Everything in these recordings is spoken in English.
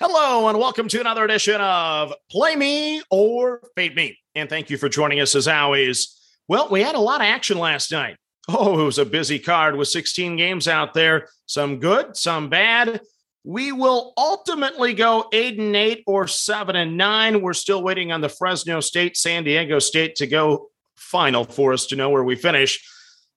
Hello, and welcome to another edition of Play Me or Fade Me. And thank you for joining us as always. Well, we had a lot of action last night. Oh, it was a busy card with 16 games out there, some good, some bad. We will ultimately go eight and eight or seven and nine. We're still waiting on the Fresno State, San Diego State to go final for us to know where we finish.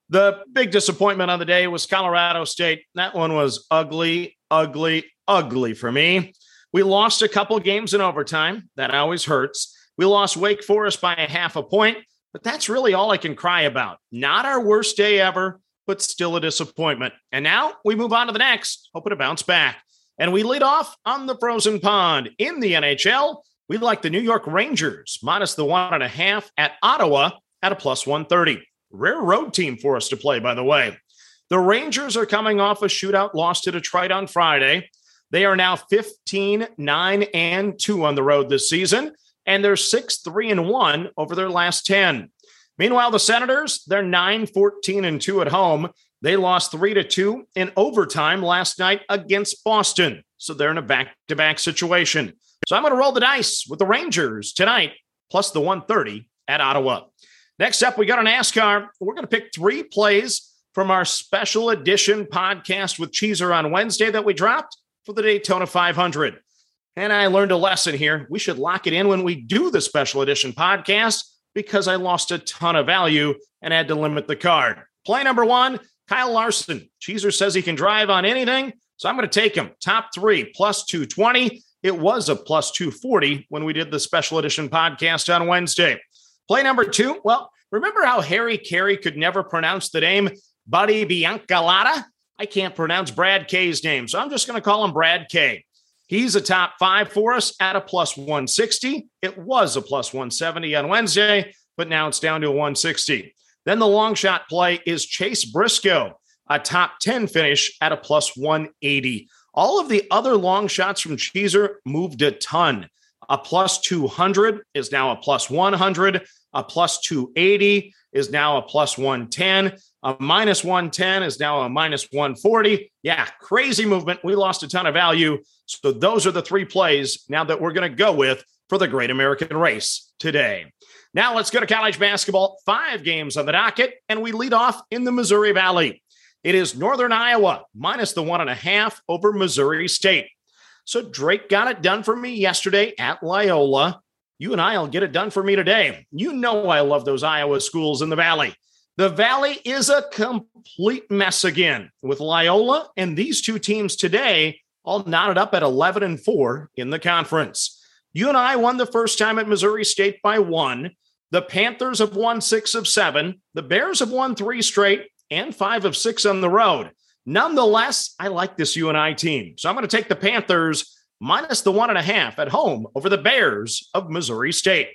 The big disappointment on the day was Colorado State. That one was ugly, ugly, ugly for me. We lost a couple games in overtime. That always hurts. We lost Wake Forest by a half a point, but that's really all I can cry about. Not our worst day ever, but still a disappointment. And now we move on to the next, hoping to bounce back. And we lead off on the frozen pond in the NHL. We like the New York Rangers, minus the one and a half at Ottawa at a plus 130. Rare road team for us to play, by the way. The Rangers are coming off a shootout loss to Detroit on Friday. They are now 15, 9, and 2 on the road this season, and they're 6, 3, and 1 over their last 10. Meanwhile, the Senators, they're 9, 14, and 2 at home. They lost 3 to 2 in overtime last night against Boston. So they're in a back to back situation. So I'm going to roll the dice with the Rangers tonight, plus the 130 at Ottawa. Next up, we got an NASCAR. We're going to pick three plays from our special edition podcast with Cheeser on Wednesday that we dropped for the Daytona 500. And I learned a lesson here. We should lock it in when we do the special edition podcast because I lost a ton of value and had to limit the card. Play number one Kyle Larson. Cheeser says he can drive on anything. So I'm going to take him. Top three, plus 220. It was a plus 240 when we did the special edition podcast on Wednesday. Play number two. Well, remember how Harry Caray could never pronounce the name Buddy Biancalana? I can't pronounce Brad K's name, so I'm just going to call him Brad K. He's a top five for us at a plus 160. It was a plus 170 on Wednesday, but now it's down to a 160. Then the long shot play is Chase Briscoe, a top 10 finish at a plus 180. All of the other long shots from Cheeser moved a ton. A plus 200 is now a plus 100. A plus 280 is now a plus 110. A minus 110 is now a minus 140. Yeah, crazy movement. We lost a ton of value. So those are the three plays now that we're going to go with for the Great American Race today. Now let's go to college basketball. Five games on the docket, and we lead off in the Missouri Valley. It is Northern Iowa minus the one and a half over Missouri State. So Drake got it done for me yesterday at Loyola. UNI'll get it done for me today. You know I love those Iowa schools in the Valley. The Valley is a complete mess again with Loyola and these two teams today all knotted up at 11 and 4 in the conference. UNI won the first time at Missouri State by one. The Panthers have won six of seven. The Bears have won three straight and five of six on the road. Nonetheless, I like this UNI team. So I'm going to take the Panthers minus the one and a half at home over the Bears of Missouri State.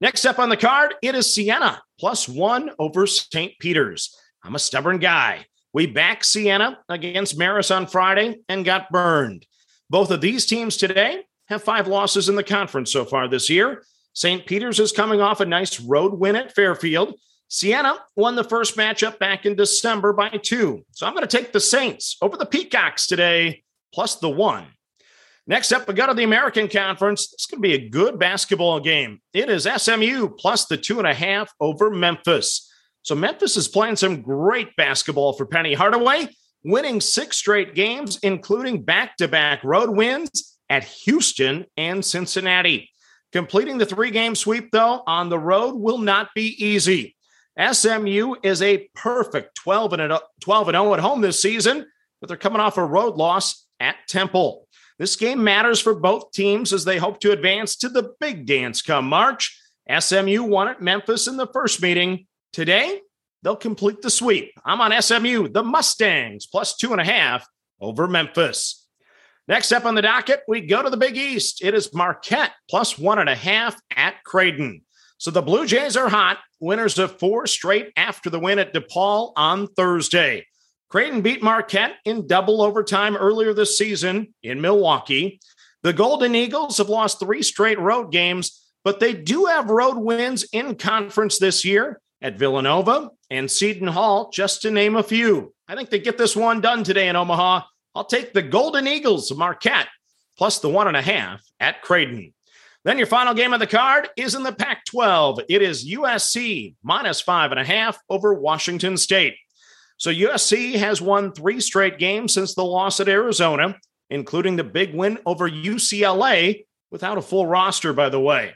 Next up on the card, it is Siena plus one over St. Peter's. I'm a stubborn guy. We backed Siena against Marist on Friday and got burned. Both of these teams today have five losses in the conference so far this year. St. Peter's is coming off a nice road win at Fairfield. Siena won the first matchup back in December by two. So I'm going to take the Saints over the Peacocks today, plus the one. Next up, we go to the American Conference. This could be a good basketball game. It is SMU plus the two and a half over Memphis. So Memphis is playing some great basketball for Penny Hardaway, winning six straight games, including back to back road wins at Houston and Cincinnati. Completing the three game sweep, though, on the road will not be easy. SMU is a perfect 12 and 12 and 0 at home this season, but they're coming off a road loss at Temple. This game matters for both teams as they hope to advance to the big dance come March. SMU won at Memphis in the first meeting. Today, they'll complete the sweep. I'm on SMU, the Mustangs, plus two and a half over Memphis. Next up on the docket, we go to the Big East. It is Marquette plus one and a half at Creighton. So the Blue Jays are hot, winners of four straight after the win at DePaul on Thursday. Creighton beat Marquette in double overtime earlier this season in Milwaukee. The Golden Eagles have lost three straight road games, but they do have road wins in conference this year at Villanova and Seton Hall, just to name a few. I think they get this one done today in Omaha. I'll take the Golden Eagles of Marquette plus the one and a half at Creighton. Then your final game of the card is in the Pac 12. It is USC minus five and a half over Washington State. So USC has won three straight games since the loss at Arizona, including the big win over UCLA without a full roster, by the way.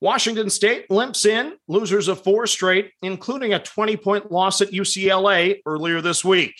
Washington State limps in, losers of four straight, including a 20 point loss at UCLA earlier this week.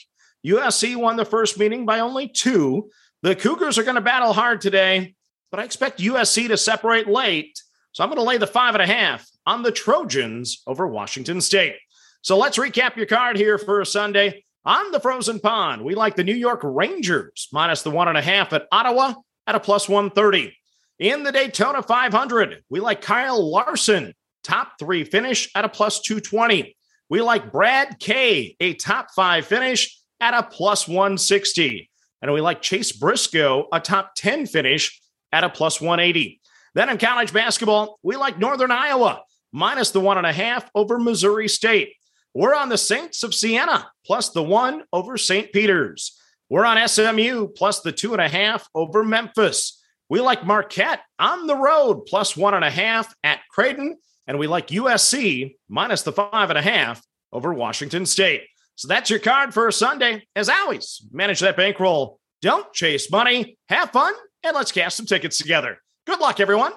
USC won the first meeting by only two. The Cougars are going to battle hard today, but I expect USC to separate late. So I'm going to lay the five and a half on the Trojans over Washington State. So let's recap your card here for a Sunday. On the frozen pond, we like the New York Rangers minus the one and a half at Ottawa at a plus 130. In the Daytona 500, we like Kyle Larson, top three finish at a plus 220. We like Brad K, a top five finish at a plus 160. And we like Chase Briscoe, a top 10 finish at a plus 180. Then in college basketball, we like Northern Iowa minus the one and a half over Missouri State. We're on the Saints of Siena plus the one over St. Peter's. We're on SMU plus the two and a half over Memphis. We like Marquette on the road plus one and a half at Creighton. And we like USC minus the five and a half over Washington State. So that's your card for Sunday. As always, manage that bankroll. Don't chase money, have fun, and let's cash some tickets together. Good luck, everyone.